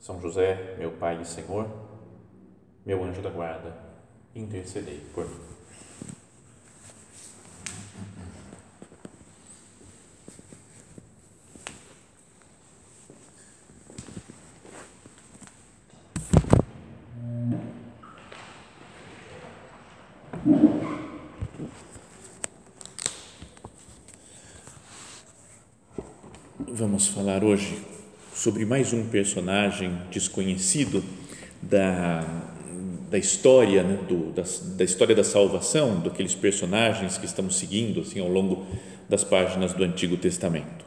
são José, meu Pai e Senhor, meu anjo da guarda, intercedei por mim. Vamos falar hoje sobre mais um personagem desconhecido da, da história, né, do, da, da, história da salvação, daqueles personagens que estamos seguindo assim, ao longo das páginas do Antigo Testamento.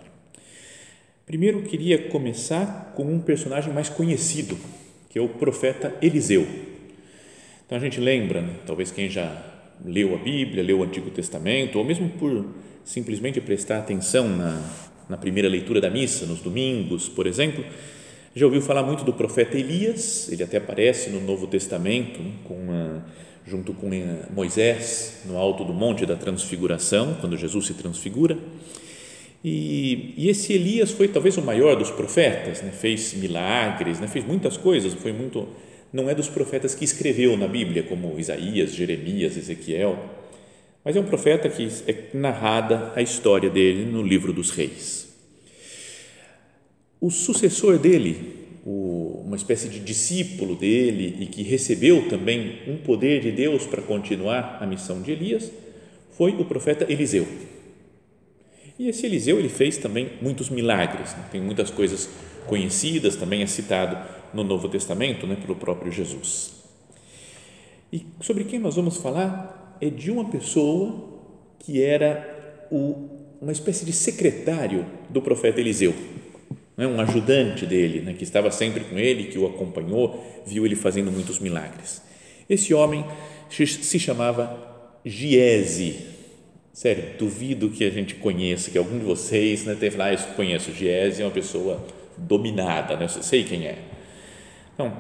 Primeiro, queria começar com um personagem mais conhecido, que é o profeta Eliseu. Então, a gente lembra, né, talvez quem já leu a Bíblia, leu o Antigo Testamento, ou mesmo por simplesmente prestar atenção na, na primeira leitura da missa, nos domingos, por exemplo, já ouviu falar muito do profeta Elias, ele até aparece no Novo Testamento, né, com uma, junto com eh, Moisés, no alto do Monte da Transfiguração, quando Jesus se transfigura. E, e esse Elias foi talvez o maior dos profetas, né, fez milagres, né, fez muitas coisas, foi muito. Não é dos profetas que escreveu na Bíblia, como Isaías, Jeremias, Ezequiel mas é um profeta que é narrada a história dele no livro dos reis. O sucessor dele, uma espécie de discípulo dele e que recebeu também um poder de Deus para continuar a missão de Elias, foi o profeta Eliseu. E esse Eliseu ele fez também muitos milagres, né? tem muitas coisas conhecidas, também é citado no Novo Testamento né, pelo próprio Jesus. E sobre quem nós vamos falar é de uma pessoa que era o, uma espécie de secretário do profeta Eliseu, né? um ajudante dele, né? que estava sempre com ele, que o acompanhou, viu ele fazendo muitos milagres. Esse homem se chamava Giese. Sério, duvido que a gente conheça, que algum de vocês né, teve ah, eu conheço Giese, é uma pessoa dominada, né? eu sei quem é. Então,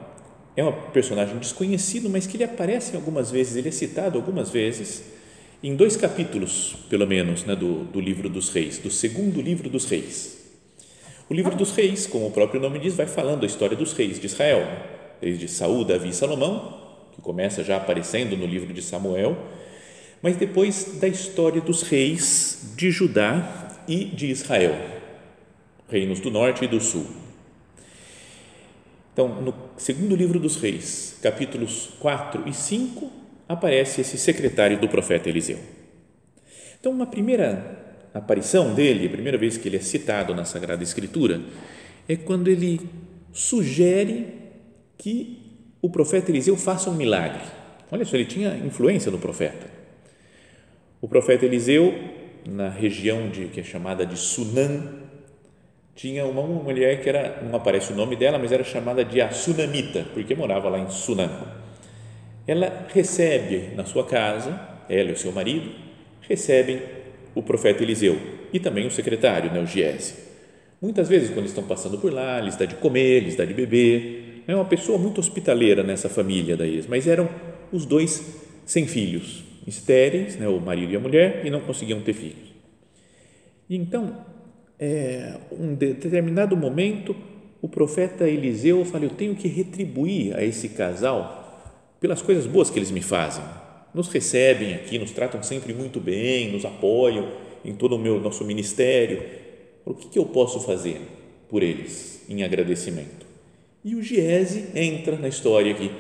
é um personagem desconhecido, mas que ele aparece algumas vezes, ele é citado algumas vezes em dois capítulos, pelo menos, né, do, do livro dos reis, do segundo livro dos reis. O livro dos reis, como o próprio nome diz, vai falando a história dos reis de Israel, desde Saul, Davi e Salomão, que começa já aparecendo no livro de Samuel, mas depois da história dos reis de Judá e de Israel, reinos do norte e do sul. Então, no segundo livro dos Reis, capítulos 4 e 5, aparece esse secretário do profeta Eliseu. Então, uma primeira aparição dele, a primeira vez que ele é citado na Sagrada Escritura, é quando ele sugere que o profeta Eliseu faça um milagre. Olha só, ele tinha influência no profeta. O profeta Eliseu, na região de, que é chamada de Sunam, tinha uma, mulher que era, não aparece o nome dela, mas era chamada de Sunamita, porque morava lá em Sunan. Ela recebe na sua casa, ela e o seu marido, recebem o profeta Eliseu e também o secretário, né, o Giese. Muitas vezes, quando estão passando por lá, lhes dá de comer, lhes dá de beber. É uma pessoa muito hospitaleira nessa família daí, mas eram os dois sem filhos, estéreis, né, o marido e a mulher, e não conseguiam ter filhos. E então, é, um determinado momento, o profeta Eliseu fala: Eu tenho que retribuir a esse casal pelas coisas boas que eles me fazem. Nos recebem aqui, nos tratam sempre muito bem, nos apoiam em todo o meu nosso ministério. O que, que eu posso fazer por eles em agradecimento? E o Giese entra na história aqui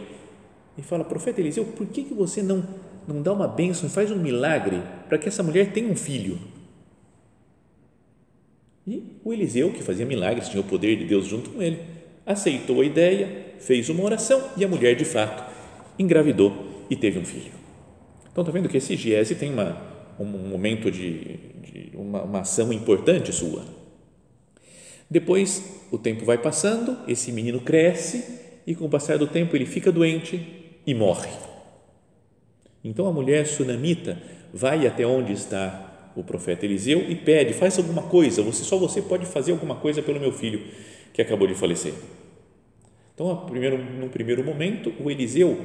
e fala: Profeta Eliseu, por que, que você não, não dá uma bênção, faz um milagre para que essa mulher tenha um filho? E o Eliseu, que fazia milagres, tinha o poder de Deus junto com ele, aceitou a ideia, fez uma oração e a mulher, de fato, engravidou e teve um filho. Então, está vendo que esse Giese tem uma, um momento de, de uma, uma ação importante sua. Depois, o tempo vai passando, esse menino cresce e com o passar do tempo ele fica doente e morre. Então a mulher sunamita vai até onde está o profeta Eliseu e pede: faz alguma coisa, você só você pode fazer alguma coisa pelo meu filho que acabou de falecer. Então, primeiro, num primeiro momento, o Eliseu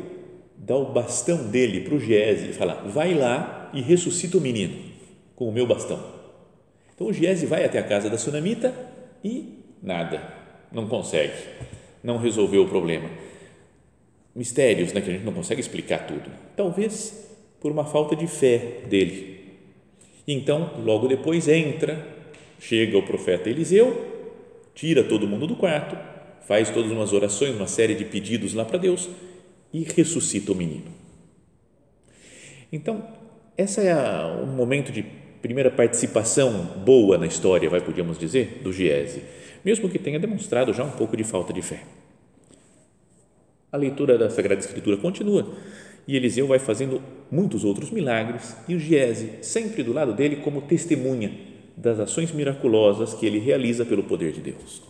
dá o bastão dele para o Giese e fala: vai lá e ressuscita o menino com o meu bastão. Então o Giese vai até a casa da sunamita e nada, não consegue, não resolveu o problema. Mistérios né, que a gente não consegue explicar tudo. Talvez por uma falta de fé dele. Então, logo depois entra, chega o profeta Eliseu, tira todo mundo do quarto, faz todas umas orações, uma série de pedidos lá para Deus e ressuscita o menino. Então, essa é um momento de primeira participação boa na história, vai podíamos dizer, do Giese, mesmo que tenha demonstrado já um pouco de falta de fé. A leitura da Sagrada Escritura continua e Eliseu vai fazendo muitos outros milagres e o Giese sempre do lado dele como testemunha das ações miraculosas que ele realiza pelo poder de Deus.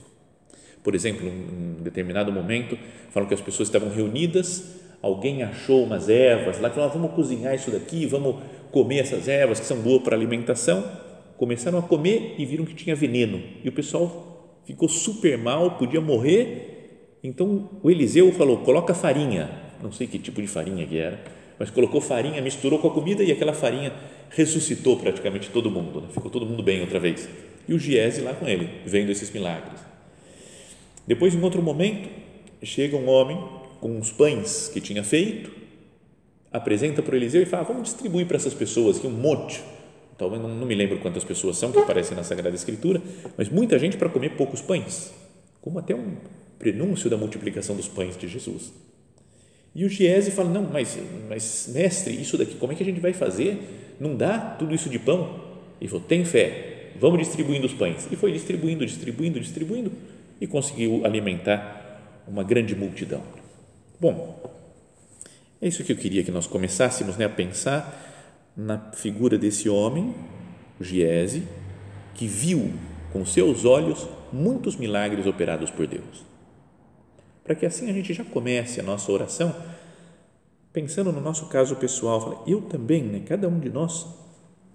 Por exemplo, em um determinado momento, falam que as pessoas estavam reunidas, alguém achou umas ervas lá, falou, ah, vamos cozinhar isso daqui, vamos comer essas ervas que são boas para alimentação. Começaram a comer e viram que tinha veneno. E o pessoal ficou super mal, podia morrer. Então o Eliseu falou: coloca farinha, não sei que tipo de farinha que era, mas colocou farinha, misturou com a comida e aquela farinha ressuscitou praticamente todo mundo, né? ficou todo mundo bem outra vez. E o Giese lá com ele, vendo esses milagres. Depois, em outro momento, chega um homem com os pães que tinha feito, apresenta para o Eliseu e fala: Vamos distribuir para essas pessoas aqui um monte. Talvez não, não me lembro quantas pessoas são que aparecem na Sagrada Escritura, mas muita gente para comer poucos pães, como até um prenúncio da multiplicação dos pães de Jesus. E o Giese fala: Não, mas, mas mestre, isso daqui, como é que a gente vai fazer? Não dá tudo isso de pão? Ele falou: Tem fé, vamos distribuindo os pães. E foi distribuindo, distribuindo, distribuindo e conseguiu alimentar uma grande multidão. Bom, é isso que eu queria que nós começássemos né, a pensar na figura desse homem, Giese, que viu com seus olhos muitos milagres operados por Deus. Para que assim a gente já comece a nossa oração pensando no nosso caso pessoal, eu também, né, cada um de nós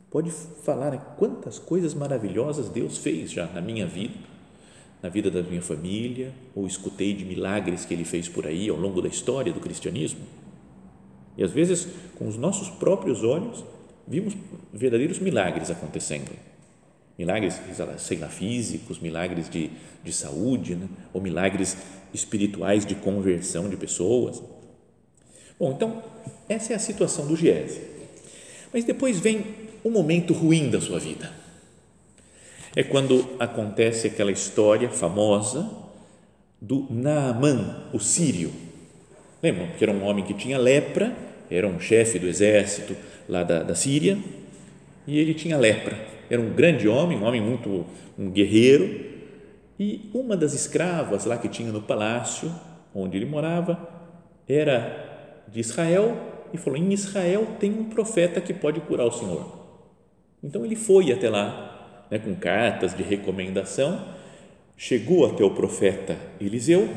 pode falar né, quantas coisas maravilhosas Deus fez já na minha vida na vida da minha família, ou escutei de milagres que ele fez por aí ao longo da história do cristianismo. E às vezes, com os nossos próprios olhos, vimos verdadeiros milagres acontecendo. Milagres, sei lá, físicos, milagres de, de saúde, né? ou milagres espirituais de conversão de pessoas. Bom, então, essa é a situação do Giese. Mas depois vem um momento ruim da sua vida é quando acontece aquela história famosa do Naaman, o sírio. Lembram que era um homem que tinha lepra, era um chefe do exército lá da, da Síria, e ele tinha lepra. Era um grande homem, um homem muito, um guerreiro, e uma das escravas lá que tinha no palácio, onde ele morava, era de Israel, e falou: Em Israel tem um profeta que pode curar o Senhor. Então ele foi até lá né, com cartas de recomendação, chegou até o profeta Eliseu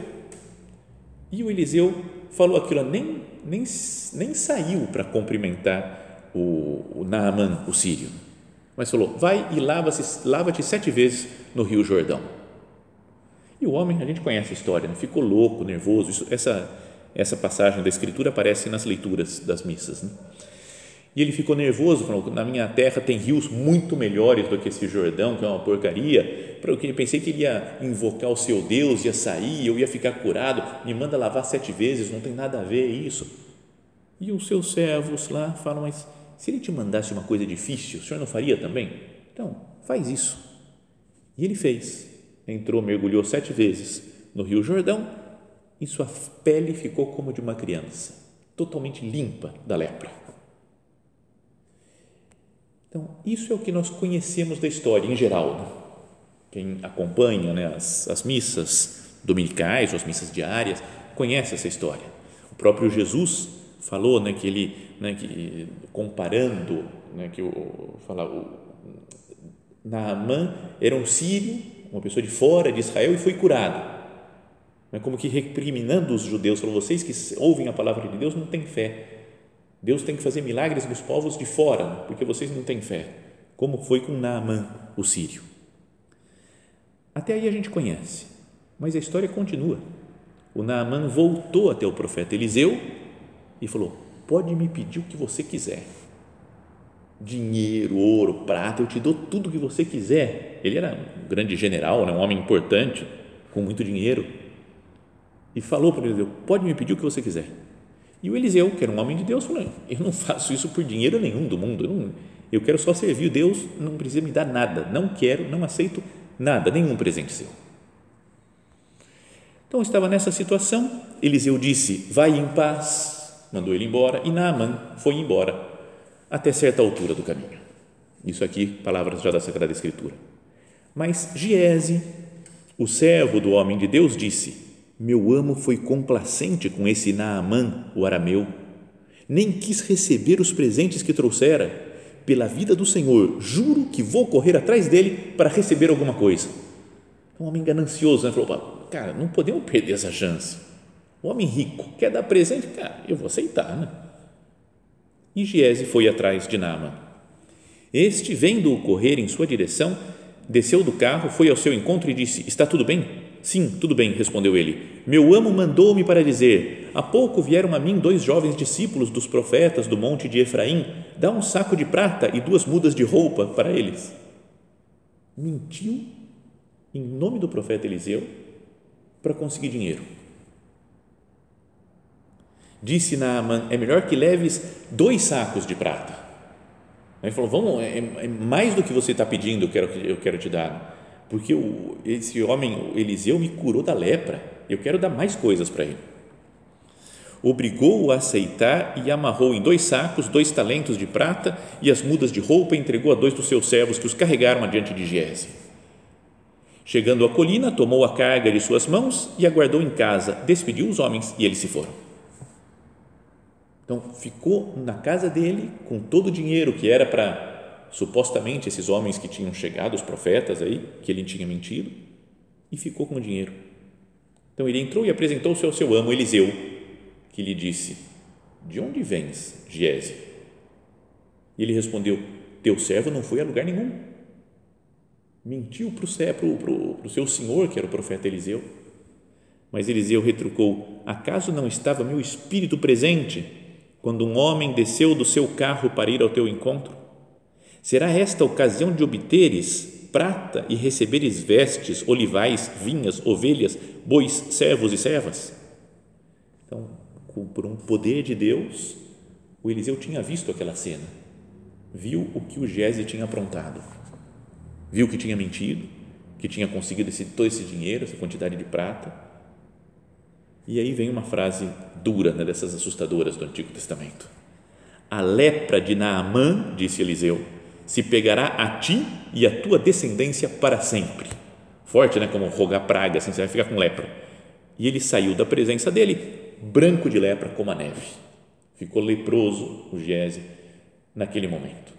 e o Eliseu falou aquilo, nem, nem, nem saiu para cumprimentar o, o Naaman, o sírio, mas falou: vai e lava-te lava sete vezes no Rio Jordão. E o homem, a gente conhece a história, né? ficou louco, nervoso. Isso, essa, essa passagem da Escritura aparece nas leituras das missas. Né? E ele ficou nervoso, falou: na minha terra tem rios muito melhores do que esse Jordão, que é uma porcaria. Eu pensei que ele ia invocar o seu Deus, ia sair, eu ia ficar curado. Me manda lavar sete vezes, não tem nada a ver isso. E os seus servos lá falam: Mas se ele te mandasse uma coisa difícil, o senhor não faria também? Então, faz isso. E ele fez. Entrou, mergulhou sete vezes no Rio Jordão e sua pele ficou como de uma criança, totalmente limpa da lepra. Então, isso é o que nós conhecemos da história em geral. Né? Quem acompanha né, as, as missas dominicais ou as missas diárias conhece essa história. O próprio Jesus falou né, que ele, né, que, comparando, né, que o, fala, o, Naamã era um sírio, uma pessoa de fora de Israel e foi curado. é como que recriminando os judeus, falou, vocês que ouvem a palavra de Deus não têm fé. Deus tem que fazer milagres nos povos de fora, porque vocês não têm fé. Como foi com Naamã, o sírio. Até aí a gente conhece, mas a história continua. O Naamã voltou até o profeta Eliseu e falou: Pode me pedir o que você quiser. Dinheiro, ouro, prata, eu te dou tudo o que você quiser. Ele era um grande general, né, um homem importante, com muito dinheiro. E falou para Eliseu: Pode me pedir o que você quiser. E o Eliseu, que era um homem de Deus, falou: Eu não faço isso por dinheiro nenhum do mundo. Eu, não, eu quero só servir Deus, não precisa me dar nada. Não quero, não aceito nada, nenhum presente seu. Então estava nessa situação. Eliseu disse: Vai em paz, mandou ele embora, e Naamã foi embora até certa altura do caminho. Isso aqui, palavras já da Sagrada Escritura. Mas Giese, o servo do homem de Deus, disse: Meu amo foi complacente com esse Naamã, o arameu, nem quis receber os presentes que trouxera. Pela vida do Senhor, juro que vou correr atrás dele para receber alguma coisa. Um homem ganancioso, né? Falou, cara, não podemos perder essa chance. O homem rico quer dar presente, cara, eu vou aceitar, né? E Giese foi atrás de Naamã. Este, vendo-o correr em sua direção, desceu do carro, foi ao seu encontro e disse: Está tudo bem? Sim, tudo bem, respondeu ele. Meu amo mandou-me para dizer: Há pouco vieram a mim dois jovens discípulos dos profetas do monte de Efraim, dá um saco de prata e duas mudas de roupa para eles. Mentiu em nome do profeta Eliseu para conseguir dinheiro. Disse Naamã: É melhor que leves dois sacos de prata. Ele falou: Vamos, é, é mais do que você está pedindo, eu quero, eu quero te dar. Porque o, esse homem, Eliseu, me curou da lepra. Eu quero dar mais coisas para ele. Obrigou-o a aceitar e amarrou em dois sacos dois talentos de prata e as mudas de roupa e entregou a dois dos seus servos que os carregaram adiante de Giese. Chegando à colina, tomou a carga de suas mãos e aguardou em casa, despediu os homens e eles se foram. Então, ficou na casa dele com todo o dinheiro que era para supostamente esses homens que tinham chegado, os profetas aí, que ele tinha mentido, e ficou com o dinheiro. Então, ele entrou e apresentou-se ao seu amo, Eliseu, que lhe disse: De onde vens, Giese? E ele respondeu: Teu servo não foi a lugar nenhum. Mentiu para o seu senhor, que era o profeta Eliseu. Mas Eliseu retrucou: Acaso não estava meu espírito presente quando um homem desceu do seu carro para ir ao teu encontro? Será esta ocasião de obteres prata e receberes vestes, olivais, vinhas, ovelhas, bois, servos e servas? Então, por um poder de Deus, o Eliseu tinha visto aquela cena, viu o que o Gese tinha aprontado, viu que tinha mentido, que tinha conseguido esse, todo esse dinheiro, essa quantidade de prata, e aí vem uma frase dura, né, dessas assustadoras do Antigo Testamento. A lepra de Naamã, disse Eliseu, se pegará a ti e a tua descendência para sempre. Forte, né? Como rogar praga, assim, você vai ficar com lepra. E ele saiu da presença dele, branco de lepra como a neve. Ficou leproso o Giese naquele momento.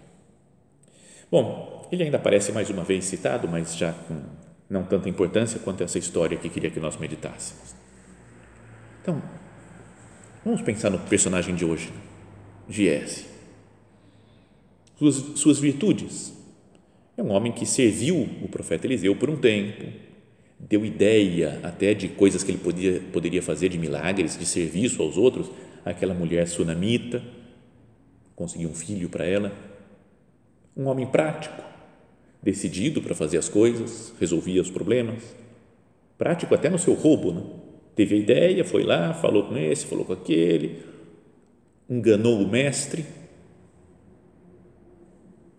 Bom, ele ainda aparece mais uma vez citado, mas já com não tanta importância quanto essa história que queria que nós meditássemos. Então, vamos pensar no personagem de hoje, Giese. Suas, suas virtudes. É um homem que serviu o profeta Eliseu por um tempo, deu ideia até de coisas que ele podia, poderia fazer, de milagres, de serviço aos outros. Aquela mulher sunamita, conseguiu um filho para ela. Um homem prático, decidido para fazer as coisas, resolvia os problemas. Prático até no seu roubo, né? Teve a ideia, foi lá, falou com esse, falou com aquele, enganou o mestre.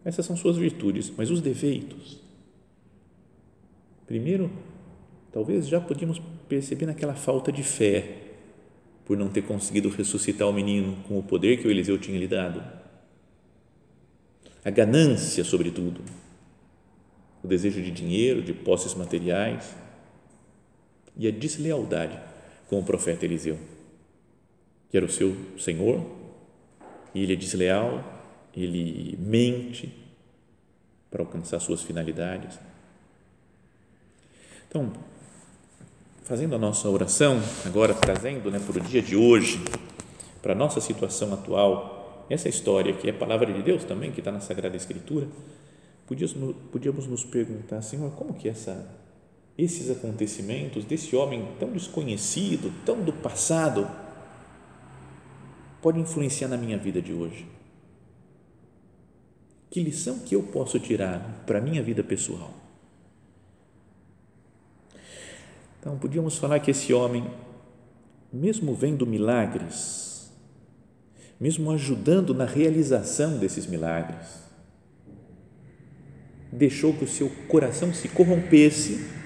Essas são suas virtudes, mas os defeitos. Primeiro, talvez já podíamos perceber naquela falta de fé, por não ter conseguido ressuscitar o menino com o poder que o Eliseu tinha lhe dado. A ganância, sobretudo, o desejo de dinheiro, de posses materiais e a deslealdade com o profeta Eliseu, que era o seu senhor, e ele é desleal, ele mente para alcançar suas finalidades. Então, fazendo a nossa oração, agora trazendo né, para o dia de hoje, para a nossa situação atual, essa história que é palavra de Deus também, que está na Sagrada Escritura, podíamos, podíamos nos perguntar, Senhor, como que essa, esses acontecimentos desse homem tão desconhecido, tão do passado, podem influenciar na minha vida de hoje? Que lição que eu posso tirar para a minha vida pessoal? Então, podíamos falar que esse homem, mesmo vendo milagres, mesmo ajudando na realização desses milagres, deixou que o seu coração se corrompesse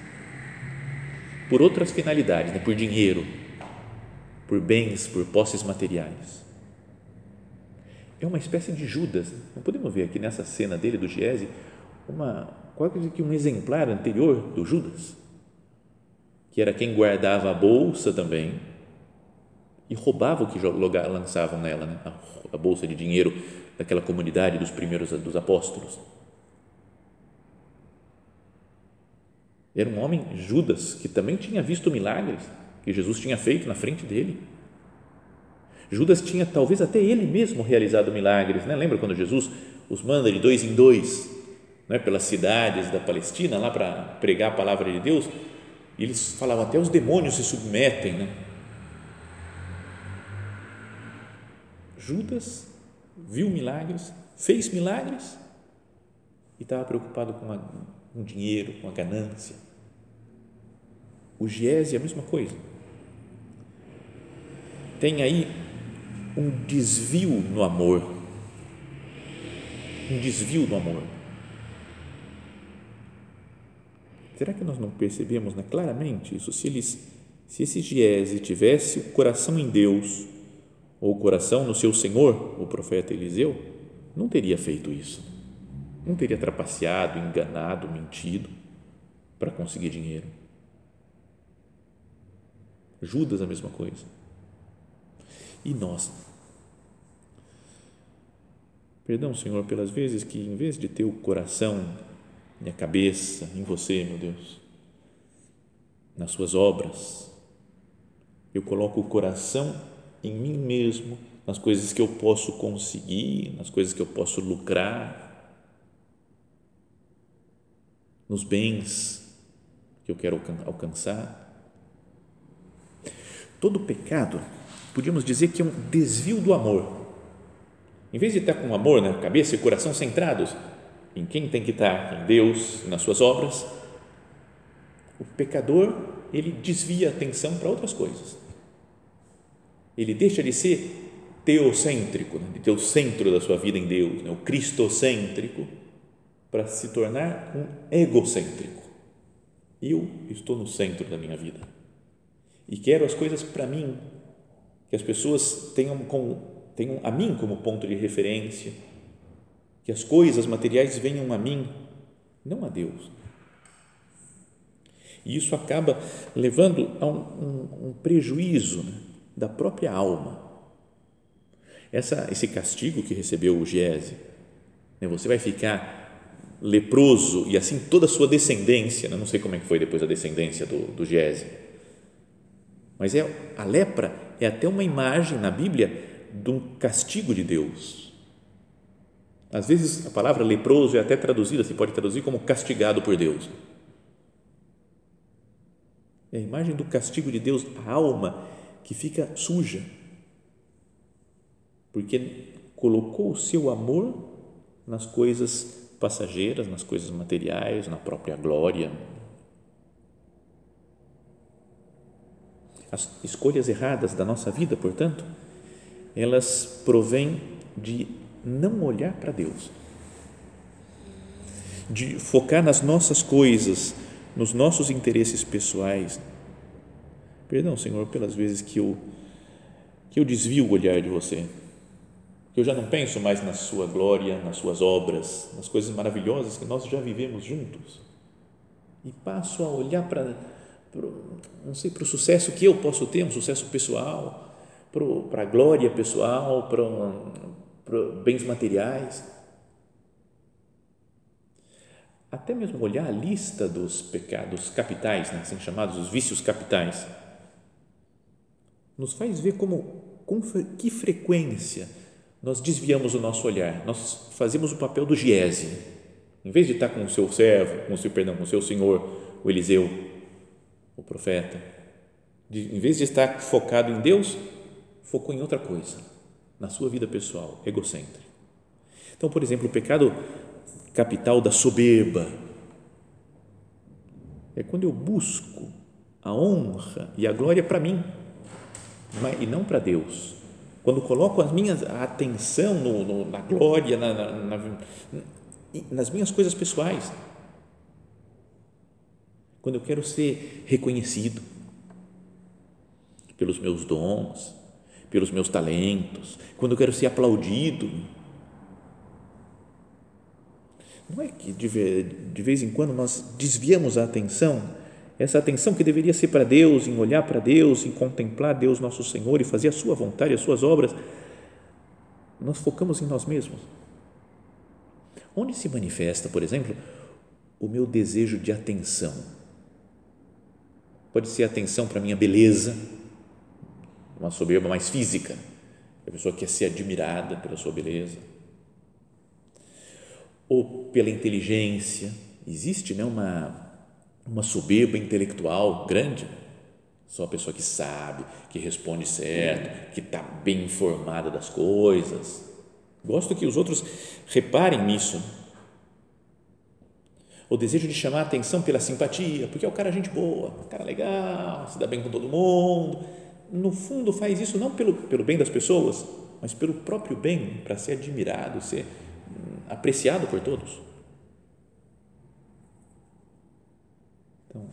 por outras finalidades, né? por dinheiro, por bens, por posses materiais. É uma espécie de Judas. Não podemos ver aqui nessa cena dele do Giese uma quase que um exemplar anterior do Judas que era quem guardava a bolsa também e roubava o que lançavam nela, né? a bolsa de dinheiro daquela comunidade dos primeiros dos apóstolos. Era um homem, Judas, que também tinha visto milagres que Jesus tinha feito na frente dele. Judas tinha talvez até ele mesmo realizado milagres, né? Lembra quando Jesus os manda de dois em dois, né? Pelas cidades da Palestina lá para pregar a palavra de Deus e eles falavam até os demônios se submetem, né? Judas viu milagres, fez milagres e estava preocupado com, com dinheiro, com a ganância. O Giese é a mesma coisa. Tem aí um desvio no amor. Um desvio no amor. Será que nós não percebemos né, claramente isso? Se, eles, se esse Giese tivesse o coração em Deus ou o coração no seu Senhor, o profeta Eliseu, não teria feito isso. Não teria trapaceado, enganado, mentido para conseguir dinheiro. Judas a mesma coisa. E nós? Perdão, Senhor, pelas vezes que em vez de ter o coração minha cabeça em você, meu Deus, nas suas obras. Eu coloco o coração em mim mesmo, nas coisas que eu posso conseguir, nas coisas que eu posso lucrar, nos bens que eu quero alcançar. Todo pecado, podíamos dizer que é um desvio do amor. Em vez de estar com amor na cabeça e coração centrados em quem tem que estar, em Deus, nas suas obras, o pecador, ele desvia a atenção para outras coisas. Ele deixa de ser teocêntrico, né, de ter o centro da sua vida em Deus, né, o cristocêntrico, para se tornar um egocêntrico. Eu estou no centro da minha vida e quero as coisas para mim, que as pessoas tenham, tenham a mim como ponto de referência, que as coisas materiais venham a mim, não a Deus. E isso acaba levando a um, um, um prejuízo né, da própria alma. Essa, esse castigo que recebeu o Giese, né, você vai ficar leproso e assim toda a sua descendência, né, não sei como é que foi depois a descendência do, do mas é, a lepra é até uma imagem na Bíblia de um castigo de Deus. Às vezes a palavra leproso é até traduzida, se pode traduzir como castigado por Deus. É a imagem do castigo de Deus, a alma que fica suja, porque colocou o seu amor nas coisas passageiras, nas coisas materiais, na própria glória. As escolhas erradas da nossa vida, portanto, elas provêm de não olhar para Deus, de focar nas nossas coisas, nos nossos interesses pessoais. Perdão, Senhor, pelas vezes que eu que eu desvio o olhar de você, que eu já não penso mais na sua glória, nas suas obras, nas coisas maravilhosas que nós já vivemos juntos, e passo a olhar para, para não sei para o sucesso que eu posso ter, um sucesso pessoal, para, para a glória pessoal, para bens materiais. até mesmo olhar a lista dos pecados capitais, né, assim chamados os vícios capitais, nos faz ver como, com que frequência nós desviamos o nosso olhar, nós fazemos o papel do giese, em vez de estar com o seu servo, com o seu, perdão, com o seu senhor, o Eliseu, o profeta, de, em vez de estar focado em Deus, focou em outra coisa, na sua vida pessoal, egocêntrico. Então, por exemplo, o pecado capital da soberba é quando eu busco a honra e a glória para mim e não para Deus. Quando coloco as minhas, a atenção no, no, na glória, na, na, na, nas minhas coisas pessoais. Quando eu quero ser reconhecido pelos meus dons, pelos meus talentos, quando eu quero ser aplaudido. Não é que de vez em quando nós desviamos a atenção essa atenção que deveria ser para Deus, em olhar para Deus, em contemplar Deus nosso Senhor e fazer a sua vontade, as suas obras, nós focamos em nós mesmos. Onde se manifesta, por exemplo, o meu desejo de atenção? Pode ser atenção para a minha beleza, uma soberba mais física, a pessoa quer ser admirada pela sua beleza, ou pela inteligência, existe né, uma uma soberba intelectual grande. Sou a pessoa que sabe, que responde certo, que está bem informada das coisas. Gosto que os outros reparem nisso. O desejo de chamar a atenção pela simpatia, porque é o cara gente boa, o cara legal, se dá bem com todo mundo. No fundo, faz isso não pelo, pelo bem das pessoas, mas pelo próprio bem, para ser admirado, ser hum, apreciado por todos. Então,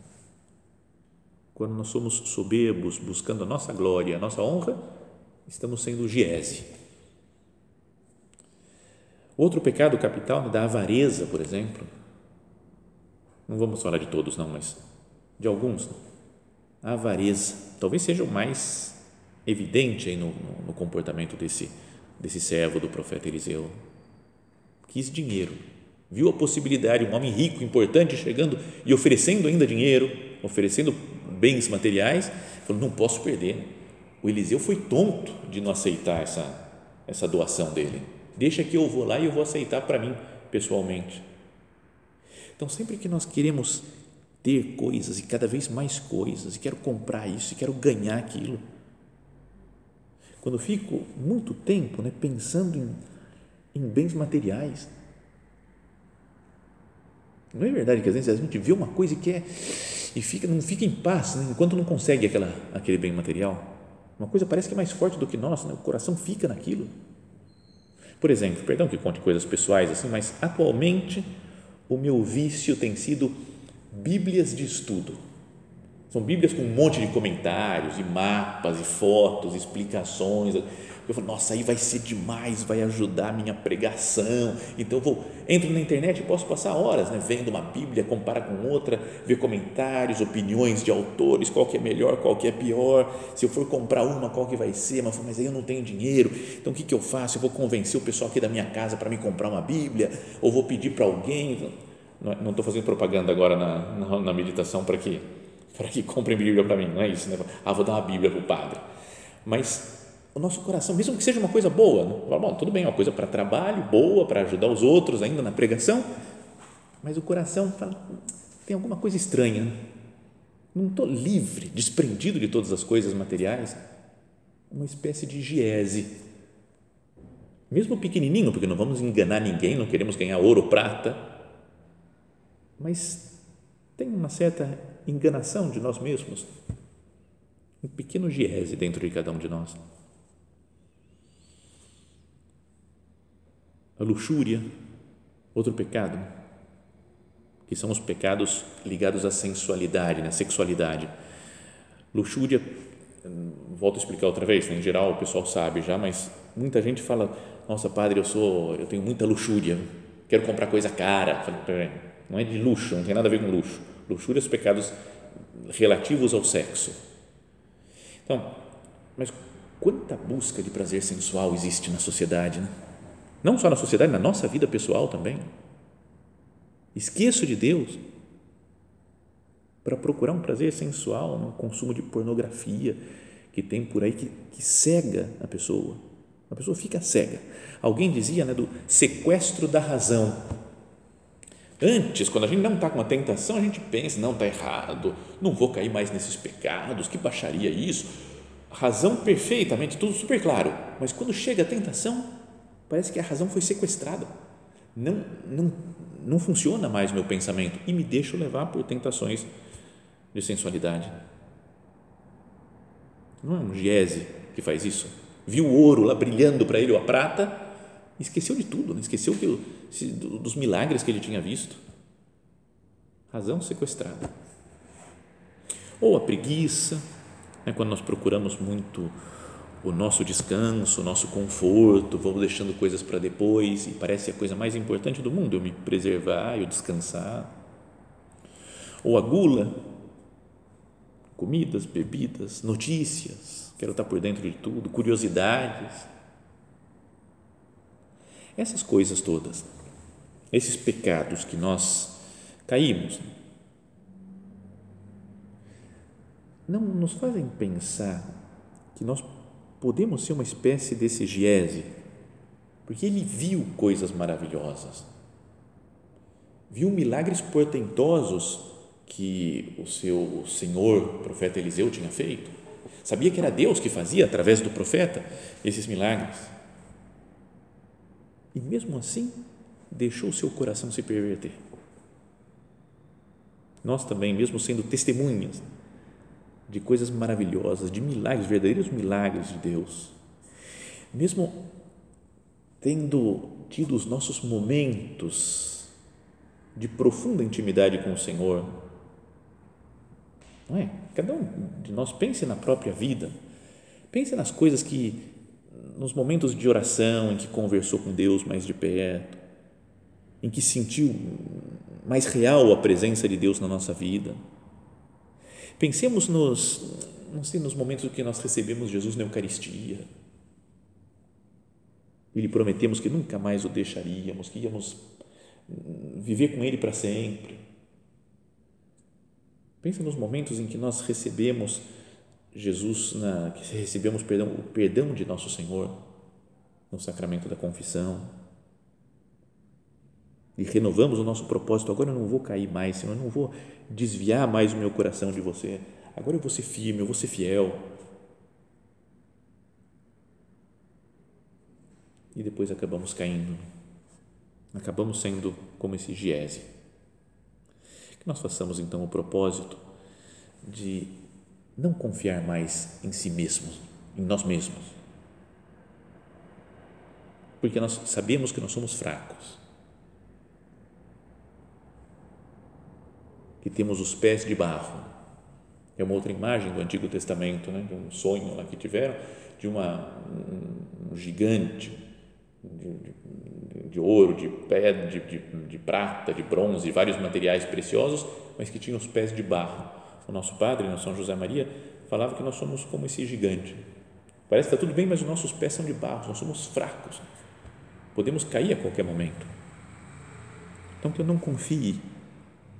quando nós somos soberbos, buscando a nossa glória, a nossa honra, estamos sendo giese. Outro pecado capital da avareza, por exemplo. Não vamos falar de todos, não, mas de alguns. A avareza talvez seja o mais evidente no, no, no comportamento desse, desse servo do profeta Eliseu. Quis dinheiro viu a possibilidade, um homem rico, importante, chegando e oferecendo ainda dinheiro, oferecendo bens materiais, falou: não posso perder. O Eliseu foi tonto de não aceitar essa, essa doação dele. Deixa que eu vou lá e eu vou aceitar para mim, pessoalmente. Então, sempre que nós queremos ter coisas e cada vez mais coisas, e quero comprar isso, e quero ganhar aquilo, quando fico muito tempo né, pensando em, em bens materiais, não é verdade que às vezes a gente vê uma coisa e quer e fica, não fica em paz né? enquanto não consegue aquela, aquele bem material? Uma coisa parece que é mais forte do que nós, né? o coração fica naquilo. Por exemplo, perdão que conte coisas pessoais assim, mas atualmente o meu vício tem sido Bíblias de estudo. São Bíblias com um monte de comentários e mapas e fotos, explicações eu falo, nossa, aí vai ser demais, vai ajudar a minha pregação. Então eu vou, entro na internet e posso passar horas, né, vendo uma Bíblia, compara com outra, ver comentários, opiniões de autores, qual que é melhor, qual que é pior. Se eu for comprar uma, qual que vai ser? Mas, mas aí eu não tenho dinheiro. Então o que, que eu faço? Eu vou convencer o pessoal aqui da minha casa para me comprar uma Bíblia? Ou vou pedir para alguém? Não estou fazendo propaganda agora na, na, na meditação para que para que comprem Bíblia para mim, não é isso, né? Ah, vou dar uma Bíblia para o padre. Mas o nosso coração, mesmo que seja uma coisa boa, né? bom, tudo bem, uma coisa para trabalho, boa, para ajudar os outros ainda na pregação, mas o coração fala, tem alguma coisa estranha, né? não estou livre, desprendido de todas as coisas materiais, uma espécie de giese, mesmo pequenininho, porque não vamos enganar ninguém, não queremos ganhar ouro ou prata, mas tem uma certa enganação de nós mesmos, um pequeno giese dentro de cada um de nós. a luxúria, outro pecado, que são os pecados ligados à sensualidade, à né? sexualidade. Luxúria, volto a explicar outra vez, né? em geral o pessoal sabe já, mas muita gente fala, nossa padre, eu sou, eu tenho muita luxúria, quero comprar coisa cara. Não é de luxo, não tem nada a ver com luxo. Luxúria, os pecados relativos ao sexo. Então, mas quanta busca de prazer sensual existe na sociedade, né? Não só na sociedade, na nossa vida pessoal também. esqueço de Deus para procurar um prazer sensual no consumo de pornografia que tem por aí que, que cega a pessoa. A pessoa fica cega. Alguém dizia né, do sequestro da razão. Antes, quando a gente não está com uma tentação, a gente pensa, não, está errado, não vou cair mais nesses pecados, que baixaria isso. Razão perfeitamente, tudo super claro. Mas quando chega a tentação, parece que a razão foi sequestrada. Não, não, não funciona mais meu pensamento e me deixo levar por tentações de sensualidade. Não é um Giese que faz isso? Viu o ouro lá brilhando para ele, ou a prata, esqueceu de tudo, né? esqueceu que, dos milagres que ele tinha visto. Razão sequestrada. Ou a preguiça, né? quando nós procuramos muito o nosso descanso, o nosso conforto, vamos deixando coisas para depois e parece a coisa mais importante do mundo, eu me preservar, eu descansar. Ou a gula, comidas, bebidas, notícias, quero estar por dentro de tudo, curiosidades. Essas coisas todas, esses pecados que nós caímos, não nos fazem pensar que nós podemos ser uma espécie desse Giese, porque ele viu coisas maravilhosas, viu milagres portentosos que o seu senhor, profeta Eliseu, tinha feito. Sabia que era Deus que fazia, através do profeta, esses milagres. E mesmo assim, deixou seu coração se perverter. Nós também, mesmo sendo testemunhas de coisas maravilhosas, de milagres, verdadeiros milagres de Deus, mesmo tendo tido os nossos momentos de profunda intimidade com o Senhor, não é? Cada um de nós pense na própria vida, pense nas coisas que, nos momentos de oração em que conversou com Deus mais de perto, em que sentiu mais real a presença de Deus na nossa vida. Pensemos nos, não sei, nos momentos que nós recebemos Jesus na Eucaristia. E lhe prometemos que nunca mais o deixaríamos, que íamos viver com Ele para sempre. Pensa nos momentos em que nós recebemos Jesus, na, que recebemos perdão, o perdão de nosso Senhor no sacramento da confissão e renovamos o nosso propósito. Agora eu não vou cair mais, Senhor, eu não vou desviar mais o meu coração de você. Agora eu vou ser firme, eu vou ser fiel. E depois acabamos caindo, acabamos sendo como esse Giese que nós façamos então o propósito de não confiar mais em si mesmos, em nós mesmos. Porque nós sabemos que nós somos fracos. Que temos os pés de barro. É uma outra imagem do Antigo Testamento, né? de um sonho lá que tiveram, de uma, um, um gigante de, de, de ouro, de pedra, de, de, de, prata, de bronze, vários materiais preciosos, mas que tinha os pés de barro. O nosso padre, o São José Maria, falava que nós somos como esse gigante. Parece que está tudo bem, mas os nossos pés são de barro, nós somos fracos. Podemos cair a qualquer momento. Então, que eu não confie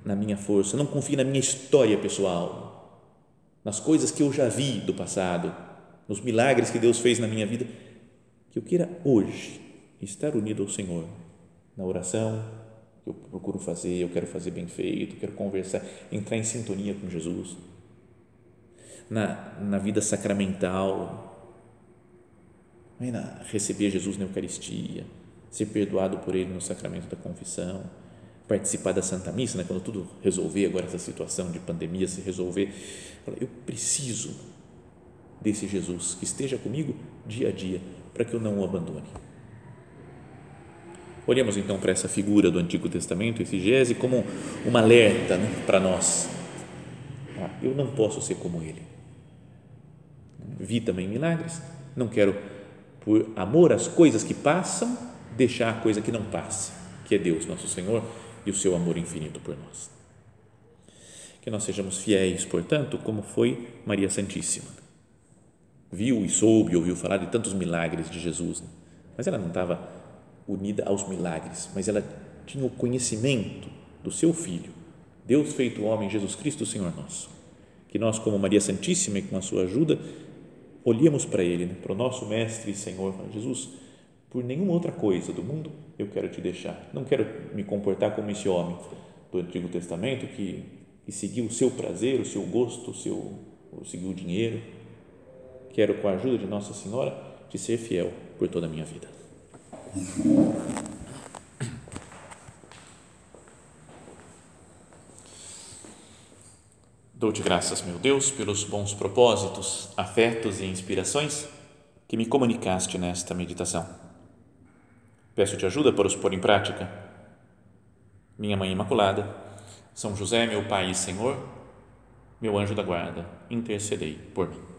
na minha força, não confie na minha história pessoal, nas coisas que eu já vi do passado, nos milagres que Deus fez na minha vida, que eu queira hoje estar unido ao Senhor na oração que eu procuro fazer, eu quero fazer bem feito, quero conversar, entrar em sintonia com Jesus, na, na vida sacramental, na, receber Jesus na Eucaristia, ser perdoado por Ele no sacramento da confissão, participar da Santa Missa, né, quando tudo resolver, agora essa situação de pandemia se resolver, eu preciso desse Jesus que esteja comigo dia a dia, para que eu não o abandone. Olhemos então para essa figura do Antigo Testamento, esse Gese, como uma alerta né, para nós. Ah, eu não posso ser como ele. Vi também milagres, não quero, por amor às coisas que passam, deixar a coisa que não passa, que é Deus, nosso Senhor, e o seu amor infinito por nós. Que nós sejamos fiéis, portanto, como foi Maria Santíssima. Viu e soube, ouviu falar de tantos milagres de Jesus, né? mas ela não estava unida aos milagres, mas ela tinha o conhecimento do seu Filho, Deus feito homem, Jesus Cristo, Senhor nosso. Que nós, como Maria Santíssima e com a sua ajuda, olhemos para Ele, né? para o nosso Mestre e Senhor, Jesus, por nenhuma outra coisa do mundo eu quero te deixar. Não quero me comportar como esse homem do Antigo Testamento que, que seguiu o seu prazer, o seu gosto, o seu, seguiu o dinheiro. Quero, com a ajuda de Nossa Senhora, te ser fiel por toda a minha vida. Dou-te graças, meu Deus, pelos bons propósitos, afetos e inspirações que me comunicaste nesta meditação. Peço-te ajuda para os pôr em prática. Minha Mãe Imaculada, São José, meu Pai e Senhor, meu anjo da guarda, intercedei por mim.